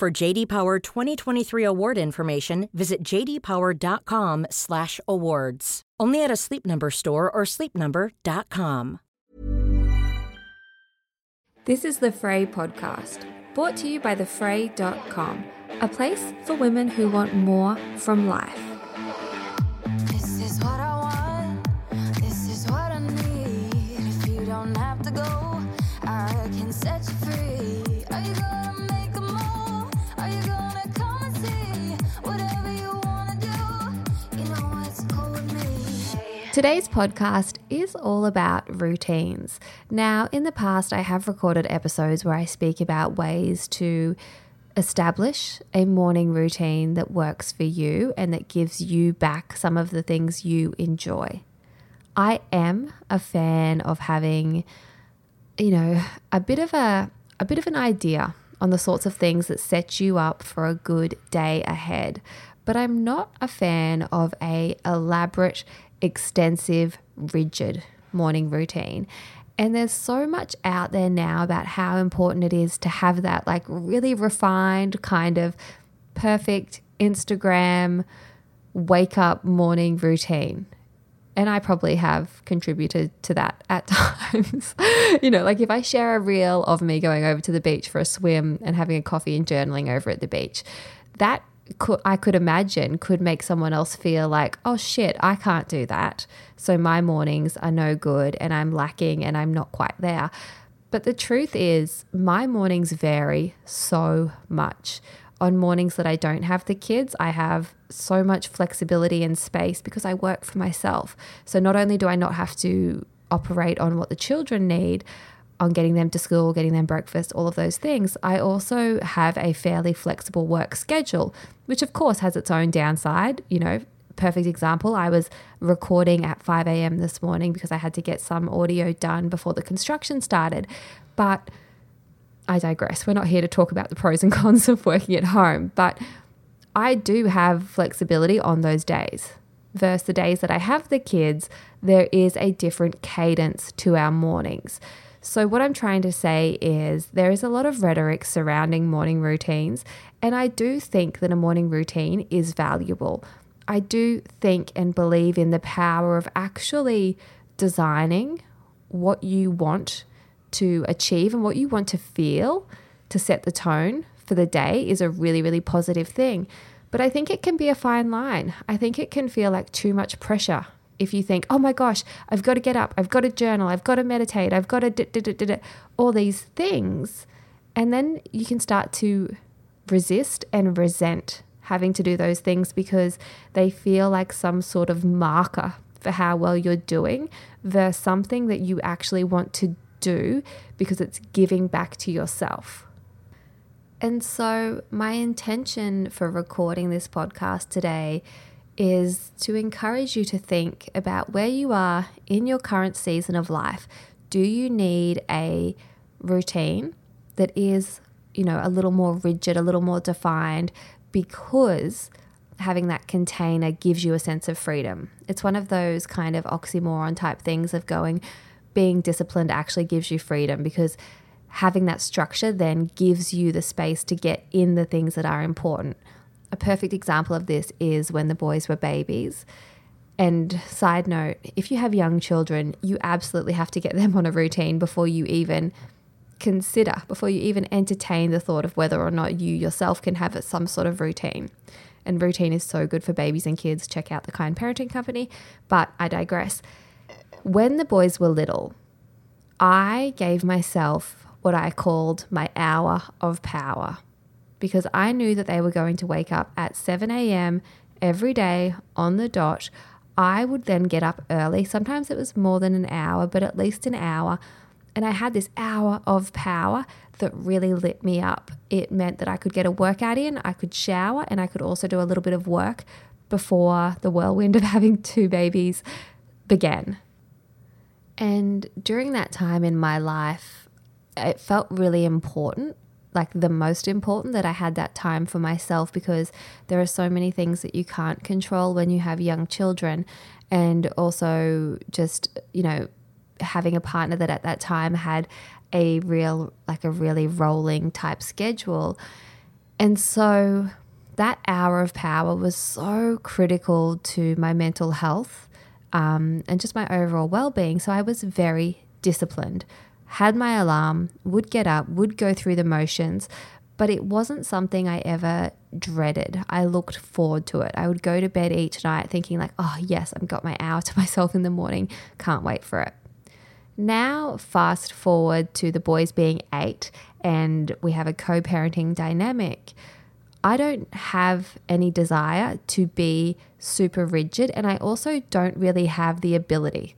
For JD Power 2023 award information, visit jdpower.com/awards. Only at a Sleep Number store or sleepnumber.com. This is the Frae podcast, brought to you by thefrae.com, a place for women who want more from life. This is what I want. This is what I need. If you don't have to go, I can set you free. Today's podcast is all about routines. Now, in the past, I have recorded episodes where I speak about ways to establish a morning routine that works for you and that gives you back some of the things you enjoy. I am a fan of having, you know, a bit of a a bit of an idea on the sorts of things that set you up for a good day ahead. But I'm not a fan of a elaborate, extensive, rigid morning routine. And there's so much out there now about how important it is to have that like really refined kind of perfect Instagram wake up morning routine. And I probably have contributed to that at times. you know, like if I share a reel of me going over to the beach for a swim and having a coffee and journaling over at the beach, that could, I could imagine could make someone else feel like, oh shit, I can't do that. So my mornings are no good and I'm lacking and I'm not quite there. But the truth is, my mornings vary so much. On mornings that I don't have the kids, I have so much flexibility and space because I work for myself. So not only do I not have to operate on what the children need, on getting them to school, getting them breakfast, all of those things, I also have a fairly flexible work schedule, which of course has its own downside. You know, perfect example, I was recording at 5 a.m. this morning because I had to get some audio done before the construction started. But I digress. We're not here to talk about the pros and cons of working at home, but I do have flexibility on those days. Versus the days that I have the kids, there is a different cadence to our mornings. So, what I'm trying to say is there is a lot of rhetoric surrounding morning routines, and I do think that a morning routine is valuable. I do think and believe in the power of actually designing what you want to achieve and what you want to feel to set the tone for the day is a really, really positive thing. But I think it can be a fine line. I think it can feel like too much pressure if you think, oh my gosh, I've got to get up, I've got to journal, I've got to meditate, I've got to all these things. And then you can start to resist and resent having to do those things because they feel like some sort of marker for how well you're doing versus something that you actually want to do because it's giving back to yourself. And so, my intention for recording this podcast today is to encourage you to think about where you are in your current season of life. Do you need a routine that is, you know, a little more rigid, a little more defined because having that container gives you a sense of freedom. It's one of those kind of oxymoron type things of going being disciplined actually gives you freedom because having that structure then gives you the space to get in the things that are important a perfect example of this is when the boys were babies. And side note, if you have young children, you absolutely have to get them on a routine before you even consider, before you even entertain the thought of whether or not you yourself can have some sort of routine. And routine is so good for babies and kids. Check out the Kind Parenting Company. But I digress. When the boys were little, I gave myself what I called my hour of power because I knew that they were going to wake up at 7 a.m. every day on the dot. I would then get up early. Sometimes it was more than an hour, but at least an hour. And I had this hour of power that really lit me up. It meant that I could get a workout in, I could shower, and I could also do a little bit of work before the whirlwind of having two babies began. And during that time in my life, it felt really important, like the most important, that I had that time for myself because there are so many things that you can't control when you have young children. And also, just, you know, having a partner that at that time had a real, like a really rolling type schedule. And so that hour of power was so critical to my mental health um, and just my overall well being. So I was very disciplined, had my alarm, would get up, would go through the motions, but it wasn't something I ever dreaded. I looked forward to it. I would go to bed each night thinking, like, oh, yes, I've got my hour to myself in the morning. Can't wait for it. Now, fast forward to the boys being eight and we have a co parenting dynamic. I don't have any desire to be super rigid, and I also don't really have the ability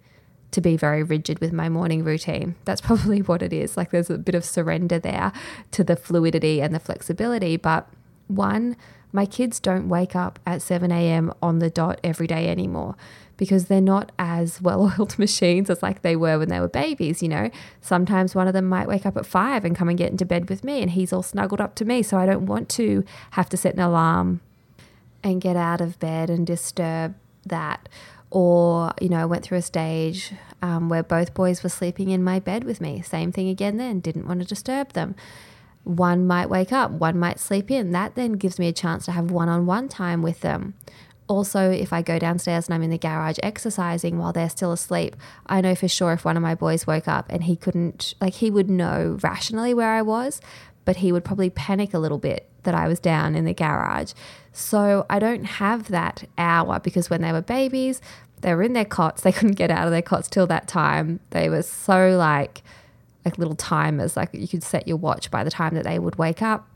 to be very rigid with my morning routine. That's probably what it is. Like there's a bit of surrender there to the fluidity and the flexibility. But one, my kids don't wake up at 7 a.m. on the dot every day anymore because they're not as well oiled machines as like they were when they were babies, you know. Sometimes one of them might wake up at 5 and come and get into bed with me and he's all snuggled up to me, so I don't want to have to set an alarm and get out of bed and disturb that. Or, you know, I went through a stage um, where both boys were sleeping in my bed with me. Same thing again then, didn't want to disturb them. One might wake up, one might sleep in. That then gives me a chance to have one on one time with them. Also, if I go downstairs and I'm in the garage exercising while they're still asleep, I know for sure if one of my boys woke up and he couldn't, like, he would know rationally where I was, but he would probably panic a little bit that I was down in the garage. So I don't have that hour because when they were babies, they were in their cots. They couldn't get out of their cots till that time. They were so like, like little timers, like you could set your watch by the time that they would wake up.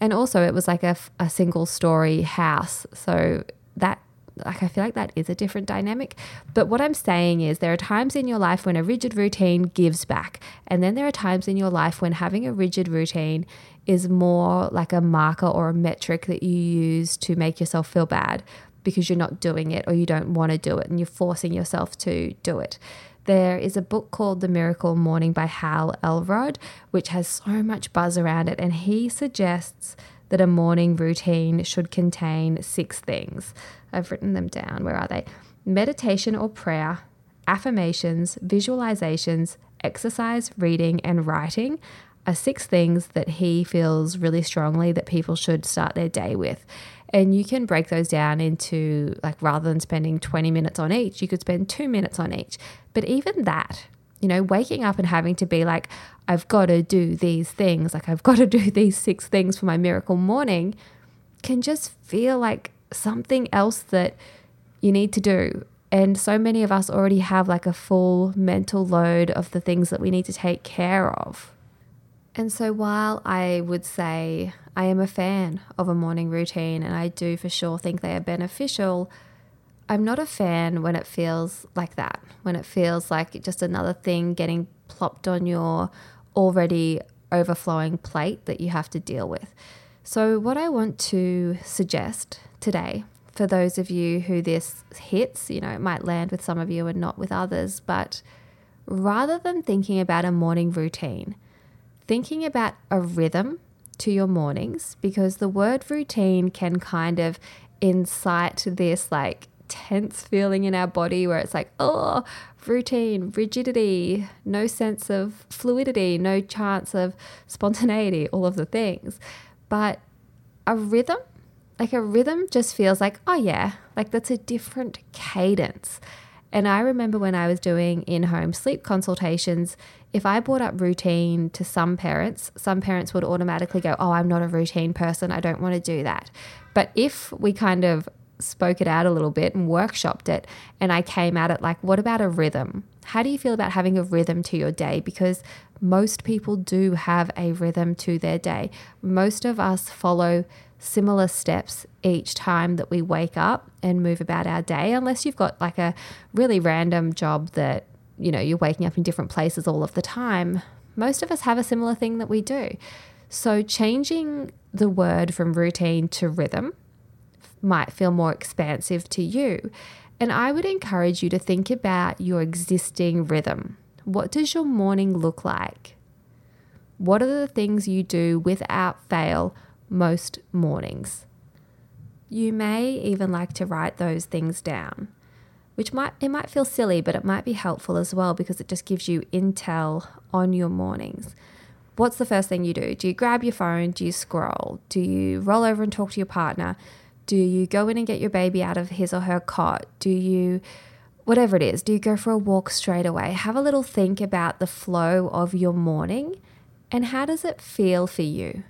And also, it was like a, a single story house. So that like I feel like that is a different dynamic. But what I'm saying is there are times in your life when a rigid routine gives back. And then there are times in your life when having a rigid routine is more like a marker or a metric that you use to make yourself feel bad because you're not doing it or you don't want to do it and you're forcing yourself to do it. There is a book called The Miracle Morning by Hal Elrod, which has so much buzz around it. And he suggests that a morning routine should contain six things. I've written them down. Where are they? Meditation or prayer, affirmations, visualizations, exercise, reading, and writing are six things that he feels really strongly that people should start their day with. And you can break those down into like rather than spending 20 minutes on each, you could spend two minutes on each. But even that, you know, waking up and having to be like, I've got to do these things, like I've got to do these six things for my miracle morning, can just feel like something else that you need to do. And so many of us already have like a full mental load of the things that we need to take care of. And so while I would say I am a fan of a morning routine and I do for sure think they are beneficial, I'm not a fan when it feels like that, when it feels like just another thing getting plopped on your already overflowing plate that you have to deal with. So, what I want to suggest today for those of you who this hits, you know, it might land with some of you and not with others, but rather than thinking about a morning routine, thinking about a rhythm to your mornings, because the word routine can kind of incite this like tense feeling in our body where it's like, oh, routine, rigidity, no sense of fluidity, no chance of spontaneity, all of the things. But a rhythm, like a rhythm just feels like, oh yeah, like that's a different cadence. And I remember when I was doing in home sleep consultations, if I brought up routine to some parents, some parents would automatically go, Oh, I'm not a routine person. I don't want to do that. But if we kind of spoke it out a little bit and workshopped it. And I came at it like, what about a rhythm? How do you feel about having a rhythm to your day? Because most people do have a rhythm to their day. Most of us follow similar steps each time that we wake up and move about our day, unless you've got like a really random job that you know, you're waking up in different places all of the time, most of us have a similar thing that we do. So changing the word from routine to rhythm might feel more expansive to you. And I would encourage you to think about your existing rhythm. What does your morning look like? What are the things you do without fail most mornings? You may even like to write those things down, which might it might feel silly, but it might be helpful as well because it just gives you intel on your mornings. What's the first thing you do? Do you grab your phone? Do you scroll? Do you roll over and talk to your partner? Do you go in and get your baby out of his or her cot? Do you, whatever it is, do you go for a walk straight away? Have a little think about the flow of your morning and how does it feel for you?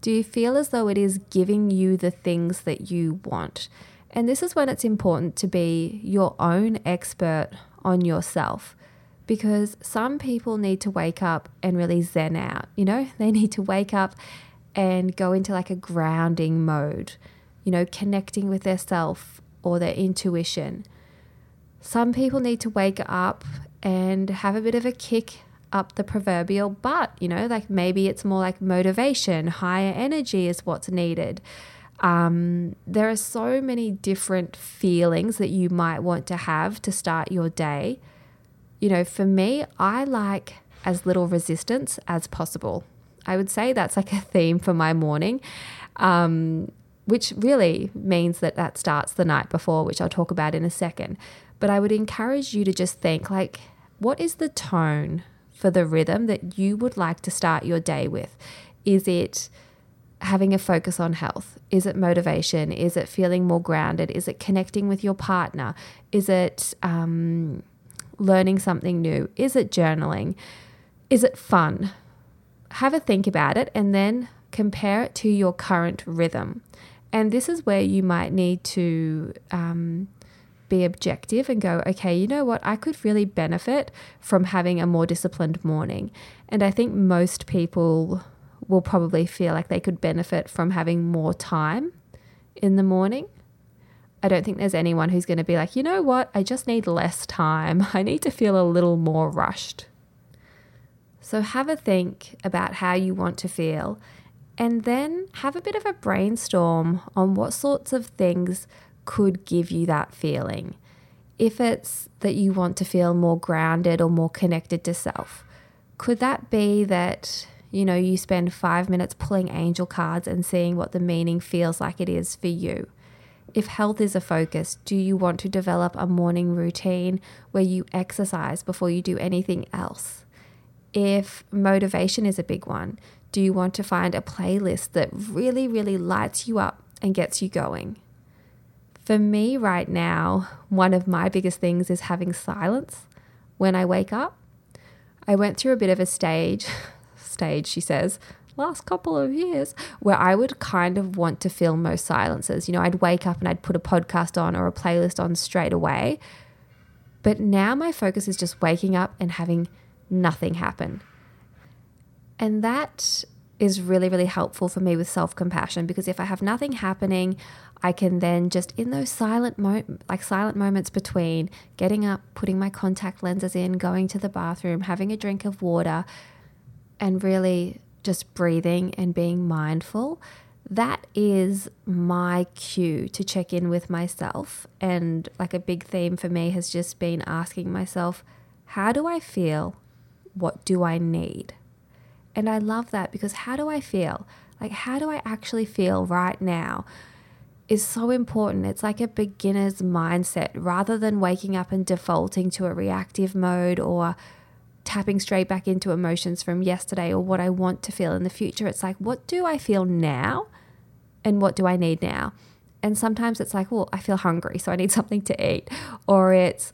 Do you feel as though it is giving you the things that you want? And this is when it's important to be your own expert on yourself because some people need to wake up and really zen out. You know, they need to wake up and go into like a grounding mode you know, connecting with their self or their intuition. Some people need to wake up and have a bit of a kick up the proverbial butt, you know, like maybe it's more like motivation, higher energy is what's needed. Um, there are so many different feelings that you might want to have to start your day. You know, for me, I like as little resistance as possible. I would say that's like a theme for my morning. Um, which really means that that starts the night before, which I'll talk about in a second. But I would encourage you to just think like, what is the tone for the rhythm that you would like to start your day with? Is it having a focus on health? Is it motivation? Is it feeling more grounded? Is it connecting with your partner? Is it um, learning something new? Is it journaling? Is it fun? Have a think about it and then compare it to your current rhythm. And this is where you might need to um, be objective and go, okay, you know what? I could really benefit from having a more disciplined morning. And I think most people will probably feel like they could benefit from having more time in the morning. I don't think there's anyone who's going to be like, you know what? I just need less time. I need to feel a little more rushed. So have a think about how you want to feel and then have a bit of a brainstorm on what sorts of things could give you that feeling. If it's that you want to feel more grounded or more connected to self, could that be that you know you spend 5 minutes pulling angel cards and seeing what the meaning feels like it is for you? If health is a focus, do you want to develop a morning routine where you exercise before you do anything else? If motivation is a big one, do you want to find a playlist that really, really lights you up and gets you going? For me, right now, one of my biggest things is having silence when I wake up. I went through a bit of a stage, stage, she says, last couple of years, where I would kind of want to fill most silences. You know, I'd wake up and I'd put a podcast on or a playlist on straight away. But now my focus is just waking up and having nothing happen. And that is really, really helpful for me with self compassion because if I have nothing happening, I can then just in those silent mo- like silent moments between getting up, putting my contact lenses in, going to the bathroom, having a drink of water, and really just breathing and being mindful. That is my cue to check in with myself. And like a big theme for me has just been asking myself, how do I feel? What do I need? And I love that because how do I feel? Like, how do I actually feel right now? Is so important. It's like a beginner's mindset rather than waking up and defaulting to a reactive mode or tapping straight back into emotions from yesterday or what I want to feel in the future. It's like, what do I feel now? And what do I need now? And sometimes it's like, well, I feel hungry, so I need something to eat. Or it's,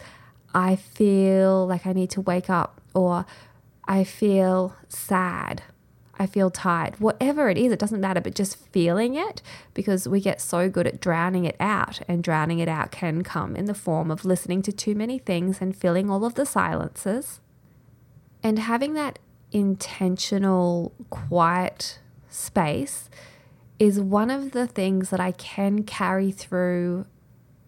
I feel like I need to wake up. Or I feel sad. I feel tired. Whatever it is, it doesn't matter, but just feeling it because we get so good at drowning it out, and drowning it out can come in the form of listening to too many things and filling all of the silences. And having that intentional, quiet space is one of the things that I can carry through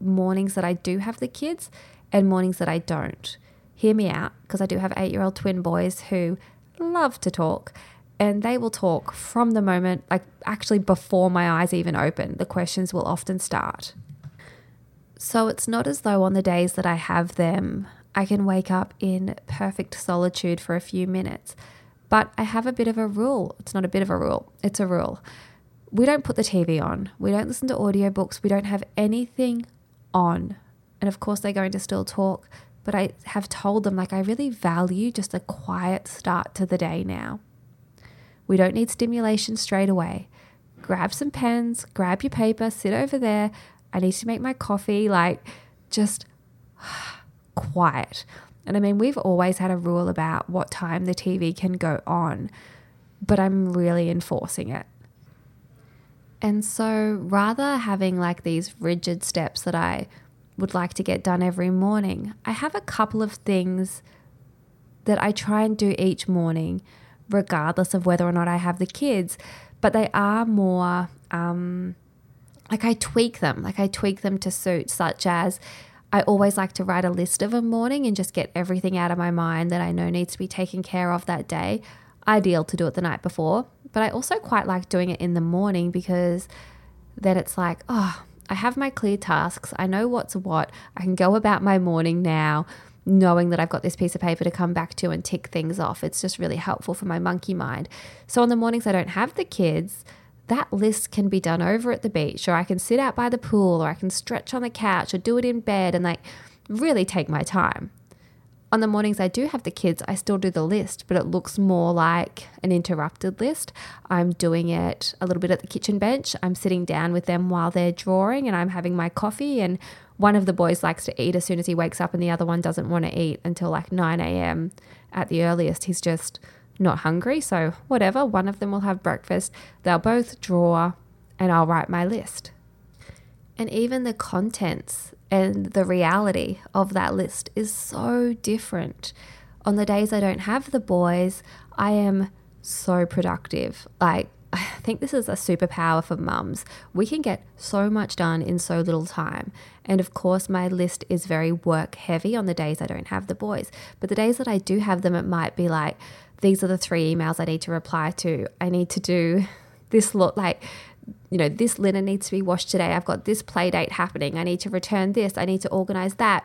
mornings that I do have the kids and mornings that I don't hear me out because I do have eight year old twin boys who love to talk and they will talk from the moment, like actually before my eyes even open. The questions will often start. So it's not as though on the days that I have them, I can wake up in perfect solitude for a few minutes. But I have a bit of a rule. It's not a bit of a rule, it's a rule. We don't put the TV on, we don't listen to audiobooks, we don't have anything on. And of course, they're going to still talk, but I have told them, like, I really value just a quiet start to the day now. We don't need stimulation straight away. Grab some pens, grab your paper, sit over there. I need to make my coffee, like, just quiet. And I mean, we've always had a rule about what time the TV can go on, but I'm really enforcing it. And so rather having like these rigid steps that I would like to get done every morning, I have a couple of things that I try and do each morning, regardless of whether or not I have the kids, but they are more um, like I tweak them, like I tweak them to suit, such as I always like to write a list of a morning and just get everything out of my mind that I know needs to be taken care of that day. Ideal to do it the night before, but I also quite like doing it in the morning because then it's like, oh, I have my clear tasks. I know what's what. I can go about my morning now knowing that I've got this piece of paper to come back to and tick things off. It's just really helpful for my monkey mind. So on the mornings I don't have the kids, that list can be done over at the beach, or I can sit out by the pool, or I can stretch on the couch, or do it in bed and like really take my time. On the mornings I do have the kids, I still do the list, but it looks more like an interrupted list. I'm doing it a little bit at the kitchen bench. I'm sitting down with them while they're drawing and I'm having my coffee. And one of the boys likes to eat as soon as he wakes up, and the other one doesn't want to eat until like 9 a.m. at the earliest. He's just not hungry, so whatever, one of them will have breakfast. They'll both draw, and I'll write my list. And even the contents and the reality of that list is so different. On the days I don't have the boys, I am so productive. Like, I think this is a superpower for mums. We can get so much done in so little time. And of course, my list is very work heavy on the days I don't have the boys. But the days that I do have them, it might be like, these are the three emails I need to reply to. I need to do this look like you know this linen needs to be washed today. I've got this play date happening. I need to return this. I need to organize that.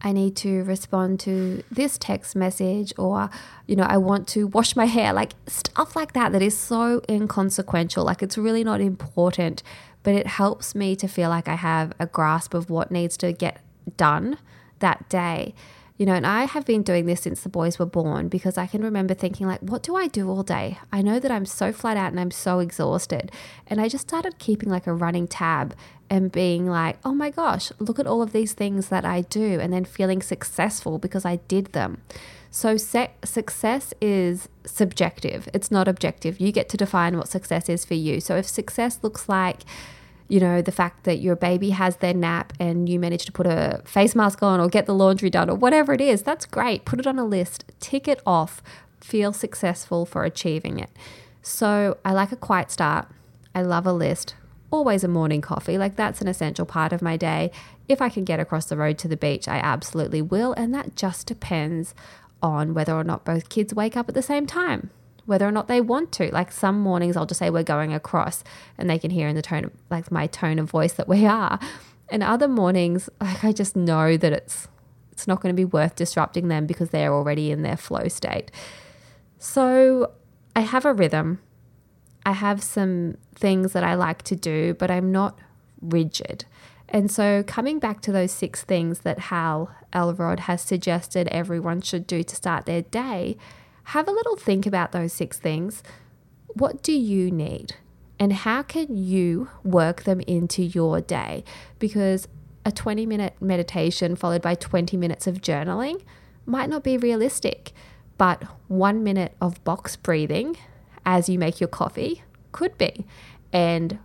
I need to respond to this text message or you know I want to wash my hair like stuff like that that is so inconsequential like it's really not important but it helps me to feel like I have a grasp of what needs to get done that day you know, and I have been doing this since the boys were born because I can remember thinking, like, what do I do all day? I know that I'm so flat out and I'm so exhausted. And I just started keeping like a running tab and being like, oh my gosh, look at all of these things that I do, and then feeling successful because I did them. So, success is subjective, it's not objective. You get to define what success is for you. So, if success looks like, you know, the fact that your baby has their nap and you manage to put a face mask on or get the laundry done or whatever it is, that's great. Put it on a list, tick it off, feel successful for achieving it. So I like a quiet start. I love a list. Always a morning coffee. Like that's an essential part of my day. If I can get across the road to the beach, I absolutely will. And that just depends on whether or not both kids wake up at the same time whether or not they want to. Like some mornings I'll just say we're going across and they can hear in the tone of like my tone of voice that we are. And other mornings like I just know that it's it's not going to be worth disrupting them because they're already in their flow state. So I have a rhythm. I have some things that I like to do, but I'm not rigid. And so, coming back to those six things that Hal Elrod has suggested everyone should do to start their day, have a little think about those six things. What do you need? And how can you work them into your day? Because a 20 minute meditation followed by 20 minutes of journaling might not be realistic, but one minute of box breathing as you make your coffee could be. And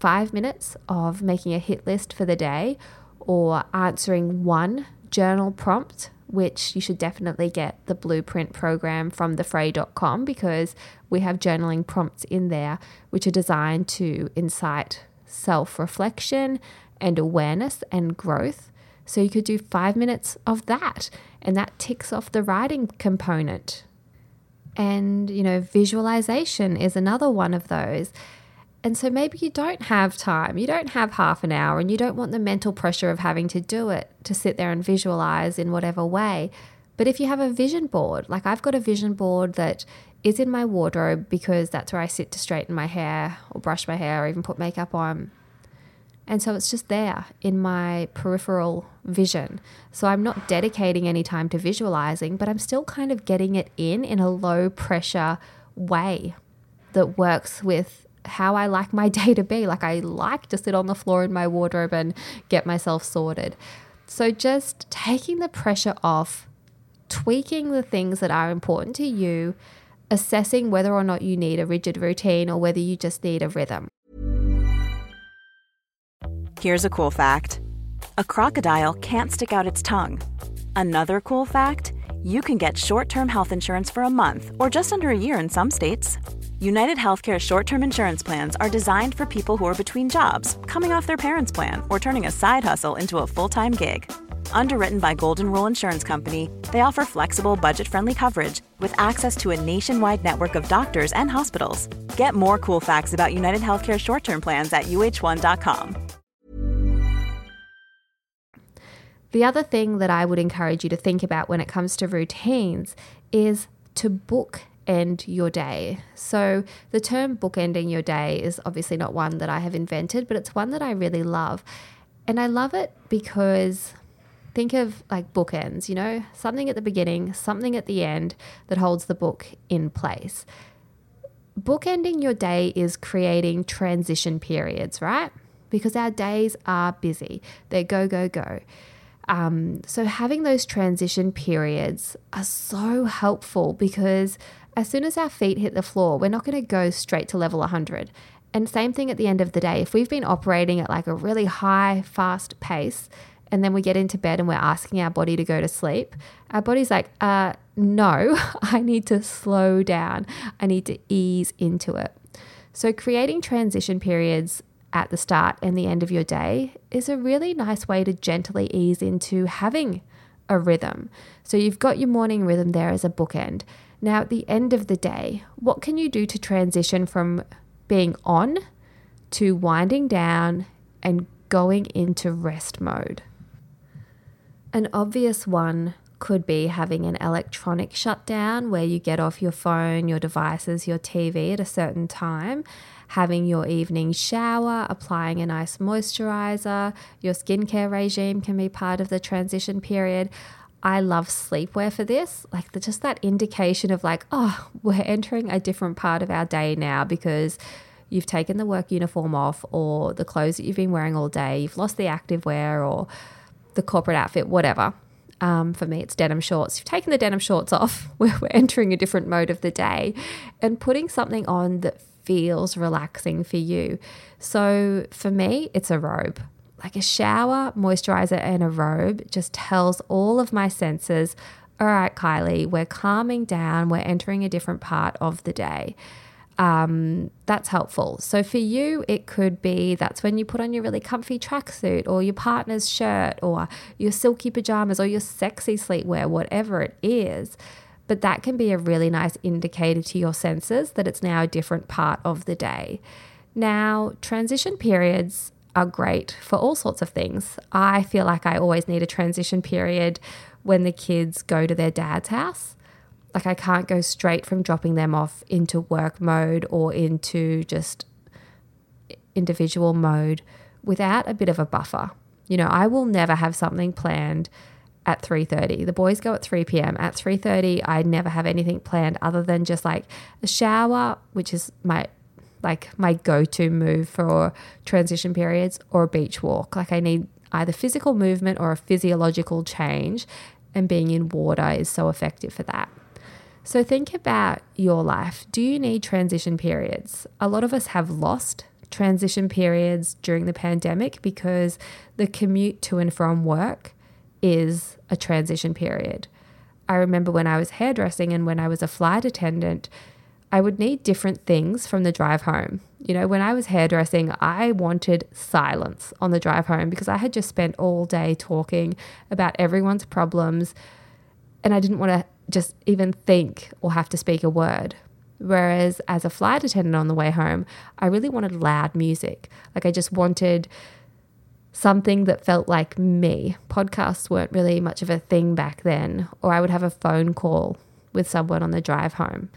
five minutes of making a hit list for the day or answering one journal prompt which you should definitely get the blueprint program from thefrae.com because we have journaling prompts in there which are designed to incite self reflection and awareness and growth So you could do five minutes of that, and that ticks off the writing component. And, you know, visualization is another one of those. And so maybe you don't have time, you don't have half an hour, and you don't want the mental pressure of having to do it to sit there and visualize in whatever way. But if you have a vision board, like I've got a vision board that is in my wardrobe because that's where I sit to straighten my hair or brush my hair or even put makeup on. And so it's just there in my peripheral vision. So I'm not dedicating any time to visualizing, but I'm still kind of getting it in in a low pressure way that works with how I like my day to be. Like I like to sit on the floor in my wardrobe and get myself sorted. So just taking the pressure off, tweaking the things that are important to you, assessing whether or not you need a rigid routine or whether you just need a rhythm. Here's a cool fact a crocodile can't stick out its tongue. Another cool fact you can get short term health insurance for a month or just under a year in some states. United Healthcare short term insurance plans are designed for people who are between jobs, coming off their parents' plan, or turning a side hustle into a full time gig. Underwritten by Golden Rule Insurance Company, they offer flexible, budget friendly coverage with access to a nationwide network of doctors and hospitals. Get more cool facts about United Healthcare short term plans at uh1.com. The other thing that I would encourage you to think about when it comes to routines is to book end your day. So, the term bookending your day is obviously not one that I have invented, but it's one that I really love. And I love it because think of like bookends, you know, something at the beginning, something at the end that holds the book in place. Bookending your day is creating transition periods, right? Because our days are busy, they're go, go, go. Um, so, having those transition periods are so helpful because as soon as our feet hit the floor, we're not going to go straight to level 100. And same thing at the end of the day. If we've been operating at like a really high, fast pace, and then we get into bed and we're asking our body to go to sleep, our body's like, uh, no, I need to slow down. I need to ease into it. So, creating transition periods at the start and the end of your day is a really nice way to gently ease into having a rhythm. So you've got your morning rhythm there as a bookend. Now, at the end of the day, what can you do to transition from being on to winding down and going into rest mode? An obvious one could be having an electronic shutdown where you get off your phone, your devices, your TV at a certain time having your evening shower, applying a nice moisturizer. Your skincare regime can be part of the transition period. I love sleepwear for this, like the, just that indication of like, oh, we're entering a different part of our day now because you've taken the work uniform off or the clothes that you've been wearing all day, you've lost the active wear or the corporate outfit, whatever. Um, for me, it's denim shorts. You've taken the denim shorts off, we're, we're entering a different mode of the day and putting something on that feels relaxing for you. So for me, it's a robe. Like a shower, moisturizer, and a robe just tells all of my senses, all right, Kylie, we're calming down, we're entering a different part of the day. Um, that's helpful. So for you, it could be that's when you put on your really comfy tracksuit or your partner's shirt or your silky pajamas or your sexy sleepwear, whatever it is but that can be a really nice indicator to your senses that it's now a different part of the day. Now, transition periods are great for all sorts of things. I feel like I always need a transition period when the kids go to their dad's house. Like, I can't go straight from dropping them off into work mode or into just individual mode without a bit of a buffer. You know, I will never have something planned at 3:30. The boys go at 3 p.m. At 3:30, I never have anything planned other than just like a shower, which is my like my go-to move for transition periods or a beach walk. Like I need either physical movement or a physiological change and being in water is so effective for that. So think about your life. Do you need transition periods? A lot of us have lost transition periods during the pandemic because the commute to and from work is a transition period. I remember when I was hairdressing and when I was a flight attendant, I would need different things from the drive home. You know, when I was hairdressing, I wanted silence on the drive home because I had just spent all day talking about everyone's problems and I didn't want to just even think or have to speak a word. Whereas as a flight attendant on the way home, I really wanted loud music. Like I just wanted something that felt like me. Podcasts weren't really much of a thing back then, or I would have a phone call with someone on the drive home.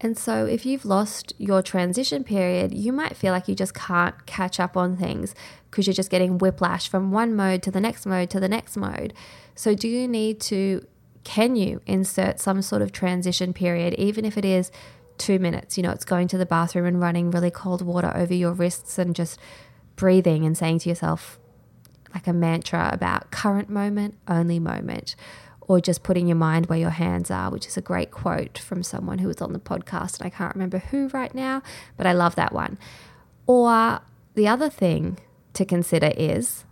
And so, if you've lost your transition period, you might feel like you just can't catch up on things because you're just getting whiplash from one mode to the next mode to the next mode. So, do you need to, can you insert some sort of transition period, even if it is two minutes? You know, it's going to the bathroom and running really cold water over your wrists and just breathing and saying to yourself, like a mantra about current moment, only moment or just putting your mind where your hands are, which is a great quote from someone who was on the podcast. And I can't remember who right now, but I love that one. Or the other thing to consider is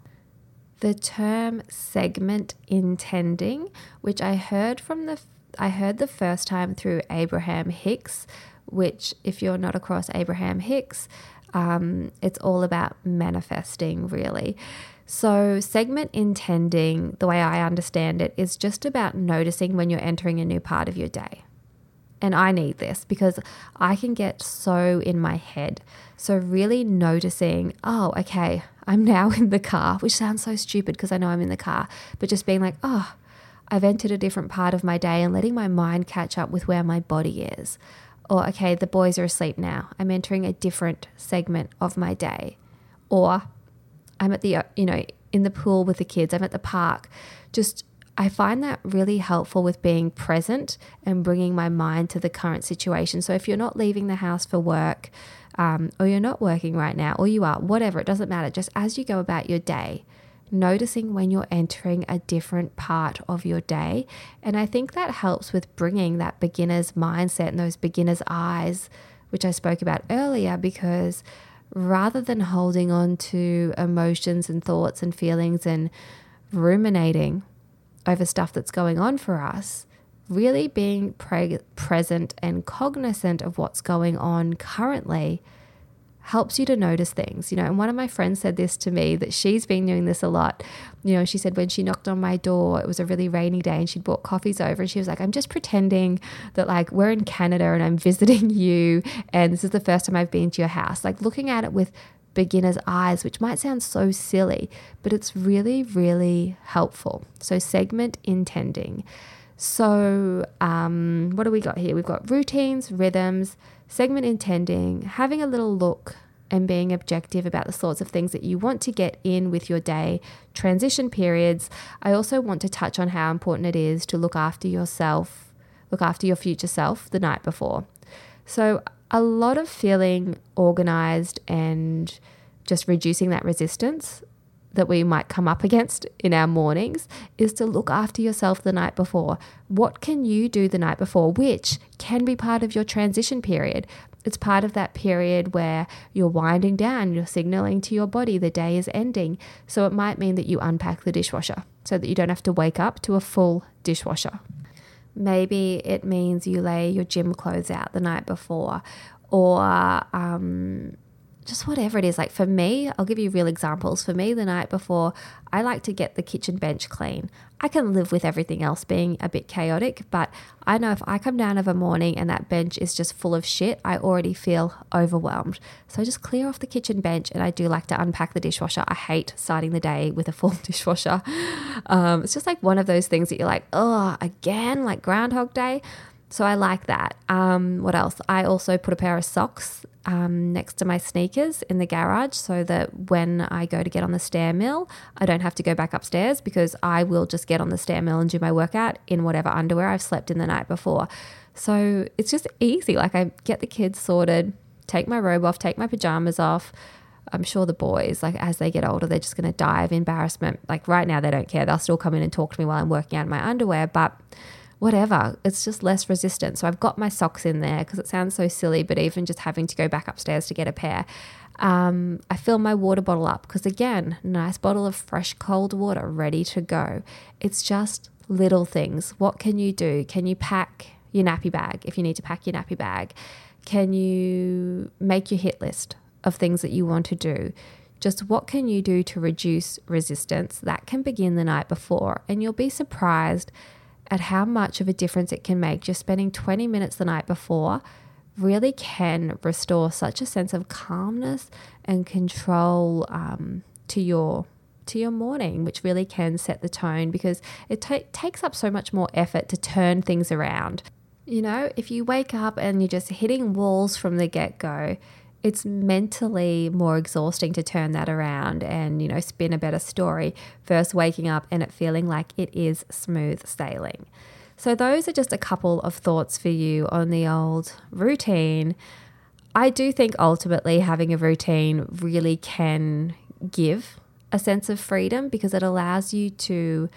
the term segment intending, which I heard from the I heard the first time through Abraham Hicks, which if you're not across Abraham Hicks, um, it's all about manifesting really. So, segment intending, the way I understand it, is just about noticing when you're entering a new part of your day. And I need this because I can get so in my head. So, really noticing, oh, okay, I'm now in the car, which sounds so stupid because I know I'm in the car, but just being like, oh, I've entered a different part of my day and letting my mind catch up with where my body is. Or, okay, the boys are asleep now. I'm entering a different segment of my day. Or, I'm at the, uh, you know, in the pool with the kids, I'm at the park. Just, I find that really helpful with being present and bringing my mind to the current situation. So if you're not leaving the house for work, um, or you're not working right now, or you are, whatever, it doesn't matter. Just as you go about your day, noticing when you're entering a different part of your day. And I think that helps with bringing that beginner's mindset and those beginner's eyes, which I spoke about earlier, because rather than holding on to emotions and thoughts and feelings and ruminating over stuff that's going on for us, really being pre- present and cognizant of what's going on currently helps you to notice things, you know. And one of my friends said this to me that she's been doing this a lot. You know, she said when she knocked on my door, it was a really rainy day and she'd brought coffees over and she was like, I'm just pretending that like we're in Canada and I'm visiting you and this is the first time I've been to your house. Like looking at it with beginner's eyes, which might sound so silly, but it's really, really helpful. So, segment intending. So, um, what do we got here? We've got routines, rhythms, segment intending, having a little look and being objective about the sorts of things that you want to get in with your day, transition periods. I also want to touch on how important it is to look after yourself, look after your future self the night before. So, a lot of feeling organized and just reducing that resistance that we might come up against in our mornings is to look after yourself the night before. What can you do the night before, which can be part of your transition period? It's part of that period where you're winding down, you're signaling to your body the day is ending. So it might mean that you unpack the dishwasher so that you don't have to wake up to a full dishwasher. Maybe it means you lay your gym clothes out the night before, or um, just whatever it is. Like for me, I'll give you real examples. For me, the night before, I like to get the kitchen bench clean. I can live with everything else being a bit chaotic, but I know if I come down of a morning and that bench is just full of shit, I already feel overwhelmed. So I just clear off the kitchen bench and I do like to unpack the dishwasher. I hate starting the day with a full dishwasher. Um, it's just like one of those things that you're like, oh, again, like Groundhog Day. So I like that. Um, what else? I also put a pair of socks um, next to my sneakers in the garage so that when I go to get on the stair mill, I don't have to go back upstairs because I will just get on the stair mill and do my workout in whatever underwear I've slept in the night before. So it's just easy. Like I get the kids sorted, take my robe off, take my pajamas off. I'm sure the boys, like as they get older, they're just going to die of embarrassment. Like right now, they don't care. They'll still come in and talk to me while I'm working out in my underwear, but whatever. It's just less resistant. So I've got my socks in there because it sounds so silly, but even just having to go back upstairs to get a pair. Um, I fill my water bottle up because, again, nice bottle of fresh cold water ready to go. It's just little things. What can you do? Can you pack your nappy bag if you need to pack your nappy bag? Can you make your hit list of things that you want to do? Just what can you do to reduce resistance? That can begin the night before, and you'll be surprised at how much of a difference it can make. Just spending 20 minutes the night before really can restore such a sense of calmness and control um, to your to your morning, which really can set the tone because it ta- takes up so much more effort to turn things around. You know, if you wake up and you're just hitting walls from the get go, it's mentally more exhausting to turn that around and, you know, spin a better story versus waking up and it feeling like it is smooth sailing. So, those are just a couple of thoughts for you on the old routine. I do think ultimately having a routine really can give a sense of freedom because it allows you to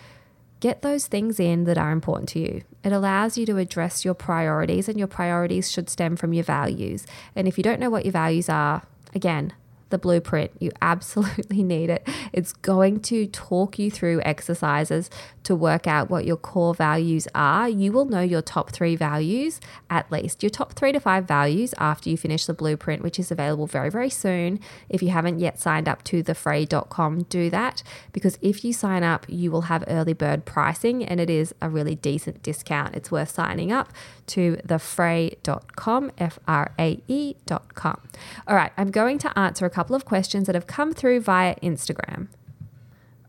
get those things in that are important to you. It allows you to address your priorities, and your priorities should stem from your values. And if you don't know what your values are, again, the blueprint. You absolutely need it. It's going to talk you through exercises to work out what your core values are. You will know your top three values at least, your top three to five values after you finish the blueprint, which is available very, very soon. If you haven't yet signed up to thefrae.com, do that because if you sign up, you will have early bird pricing and it is a really decent discount. It's worth signing up to thefrae.com, F R A E.com. All right, I'm going to answer a couple of questions that have come through via Instagram.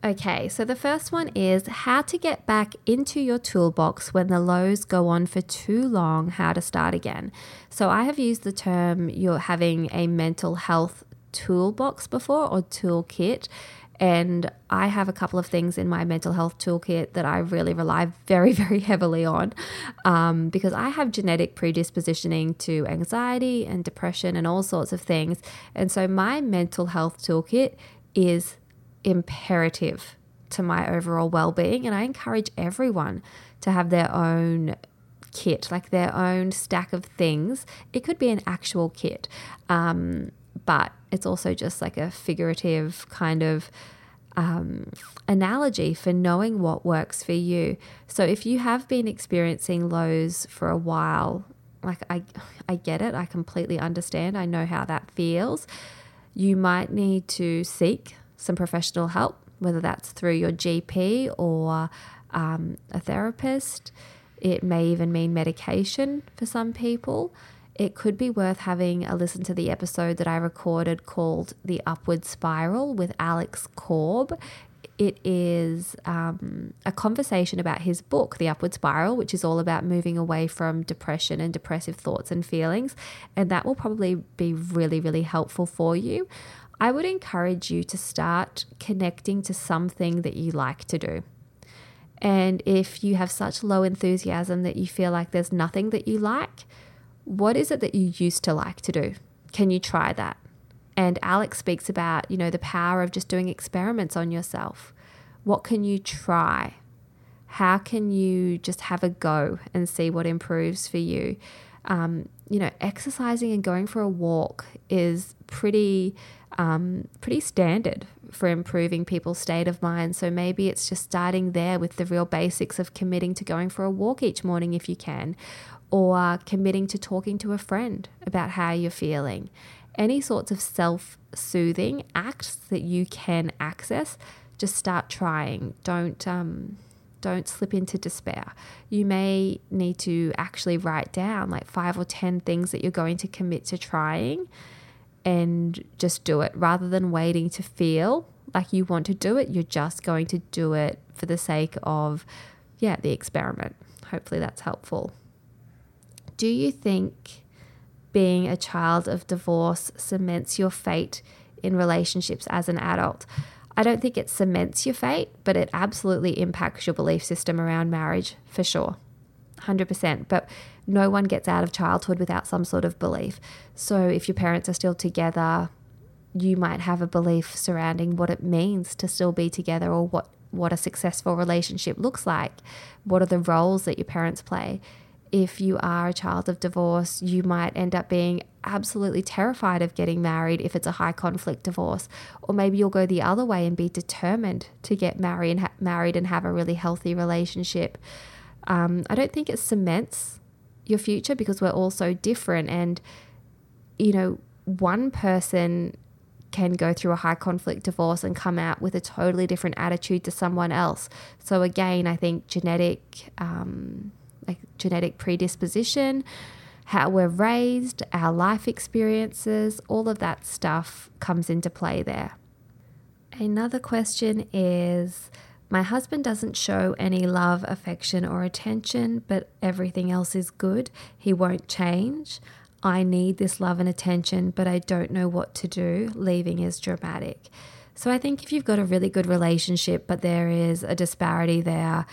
Okay, so the first one is how to get back into your toolbox when the lows go on for too long, how to start again. So I have used the term you're having a mental health toolbox before or toolkit. And I have a couple of things in my mental health toolkit that I really rely very, very heavily on um, because I have genetic predispositioning to anxiety and depression and all sorts of things. And so my mental health toolkit is imperative to my overall well being. And I encourage everyone to have their own kit, like their own stack of things. It could be an actual kit, um, but it's also just like a figurative kind of um, analogy for knowing what works for you. So if you have been experiencing lows for a while, like I, I get it, I completely understand, I know how that feels. You might need to seek some professional help, whether that's through your GP or um, a therapist. It may even mean medication for some people. It could be worth having a listen to the episode that I recorded called The Upward Spiral with Alex Korb. It is um, a conversation about his book, The Upward Spiral, which is all about moving away from depression and depressive thoughts and feelings. And that will probably be really, really helpful for you. I would encourage you to start connecting to something that you like to do. And if you have such low enthusiasm that you feel like there's nothing that you like, what is it that you used to like to do? Can you try that? And Alex speaks about, you know, the power of just doing experiments on yourself. What can you try? How can you just have a go and see what improves for you? Um, you know, exercising and going for a walk is pretty um, pretty standard for improving people's state of mind. So maybe it's just starting there with the real basics of committing to going for a walk each morning if you can, or committing to talking to a friend about how you're feeling. Any sorts of self soothing acts that you can access, just start trying. Don't um, don't slip into despair. You may need to actually write down like five or 10 things that you're going to commit to trying and just do it rather than waiting to feel like you want to do it. You're just going to do it for the sake of, yeah, the experiment. Hopefully that's helpful. Do you think being a child of divorce cements your fate in relationships as an adult? I don't think it cements your fate, but it absolutely impacts your belief system around marriage for sure. 100%. But no one gets out of childhood without some sort of belief. So if your parents are still together, you might have a belief surrounding what it means to still be together or what, what a successful relationship looks like. What are the roles that your parents play? If you are a child of divorce, you might end up being absolutely terrified of getting married if it's a high conflict divorce. Or maybe you'll go the other way and be determined to get married and, ha- married and have a really healthy relationship. Um, I don't think it cements your future because we're all so different and you know, one person can go through a high conflict divorce and come out with a totally different attitude to someone else. So again, I think genetic, um, like genetic predisposition, how we're raised, our life experiences, all of that stuff comes into play there. Another question is My husband doesn't show any love, affection, or attention, but everything else is good. He won't change. I need this love and attention, but I don't know what to do. Leaving is dramatic. So I think if you've got a really good relationship, but there is a disparity there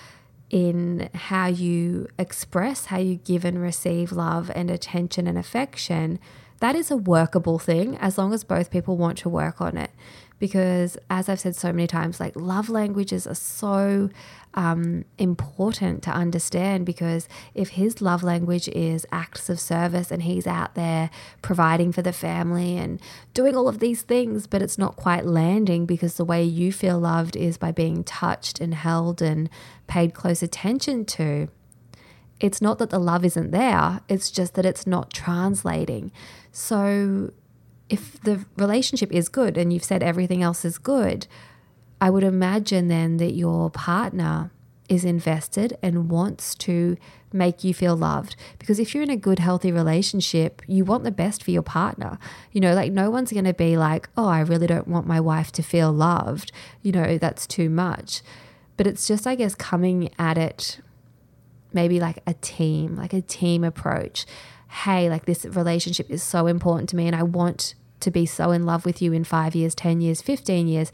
in how you express, how you give and receive love and attention and affection, that is a workable thing as long as both people want to work on it because as I've said so many times, like love languages are so um, important to understand because if his love language is acts of service and he's out there providing for the family and doing all of these things, but it's not quite landing because the way you feel loved is by being touched and held and paid close attention to. It's not that the love isn't there, it's just that it's not translating. So if the relationship is good and you've said everything else is good, I would imagine then that your partner is invested and wants to make you feel loved. Because if you're in a good, healthy relationship, you want the best for your partner. You know, like no one's going to be like, oh, I really don't want my wife to feel loved. You know, that's too much. But it's just, I guess, coming at it maybe like a team, like a team approach. Hey, like this relationship is so important to me and I want to be so in love with you in five years, 10 years, 15 years.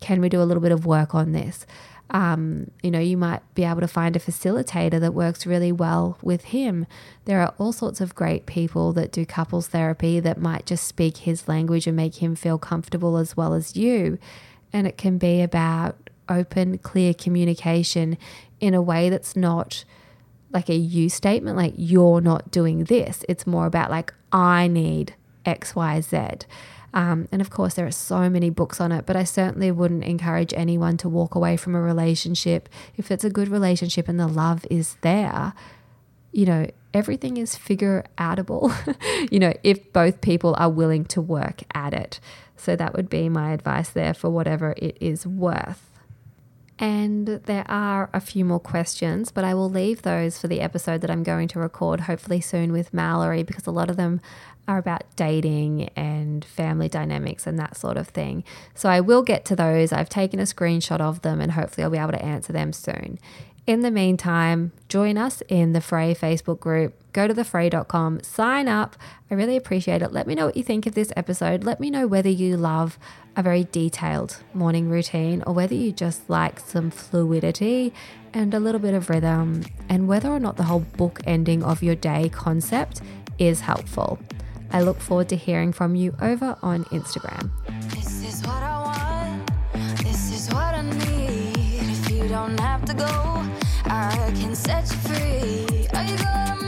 Can we do a little bit of work on this? Um, you know, you might be able to find a facilitator that works really well with him. There are all sorts of great people that do couples therapy that might just speak his language and make him feel comfortable as well as you. And it can be about open, clear communication in a way that's not like a you statement, like you're not doing this. It's more about like, I need X, Y, Z. Um, and of course, there are so many books on it, but I certainly wouldn't encourage anyone to walk away from a relationship if it's a good relationship and the love is there. You know, everything is figure outable, you know, if both people are willing to work at it. So that would be my advice there for whatever it is worth. And there are a few more questions, but I will leave those for the episode that I'm going to record hopefully soon with Mallory because a lot of them are about dating and family dynamics and that sort of thing. So I will get to those. I've taken a screenshot of them and hopefully I'll be able to answer them soon. In the meantime, join us in the Frae Facebook group. Go to thefrae.com, sign up. I really appreciate it. Let me know what you think of this episode. Let me know whether you love a very detailed morning routine or whether you just like some fluidity and a little bit of rhythm, and whether or not the whole book ending of your day concept is helpful. I look forward to hearing from you over on Instagram. This is what I want. This is what I need. If you don't have to go, I can set you free. Are you gonna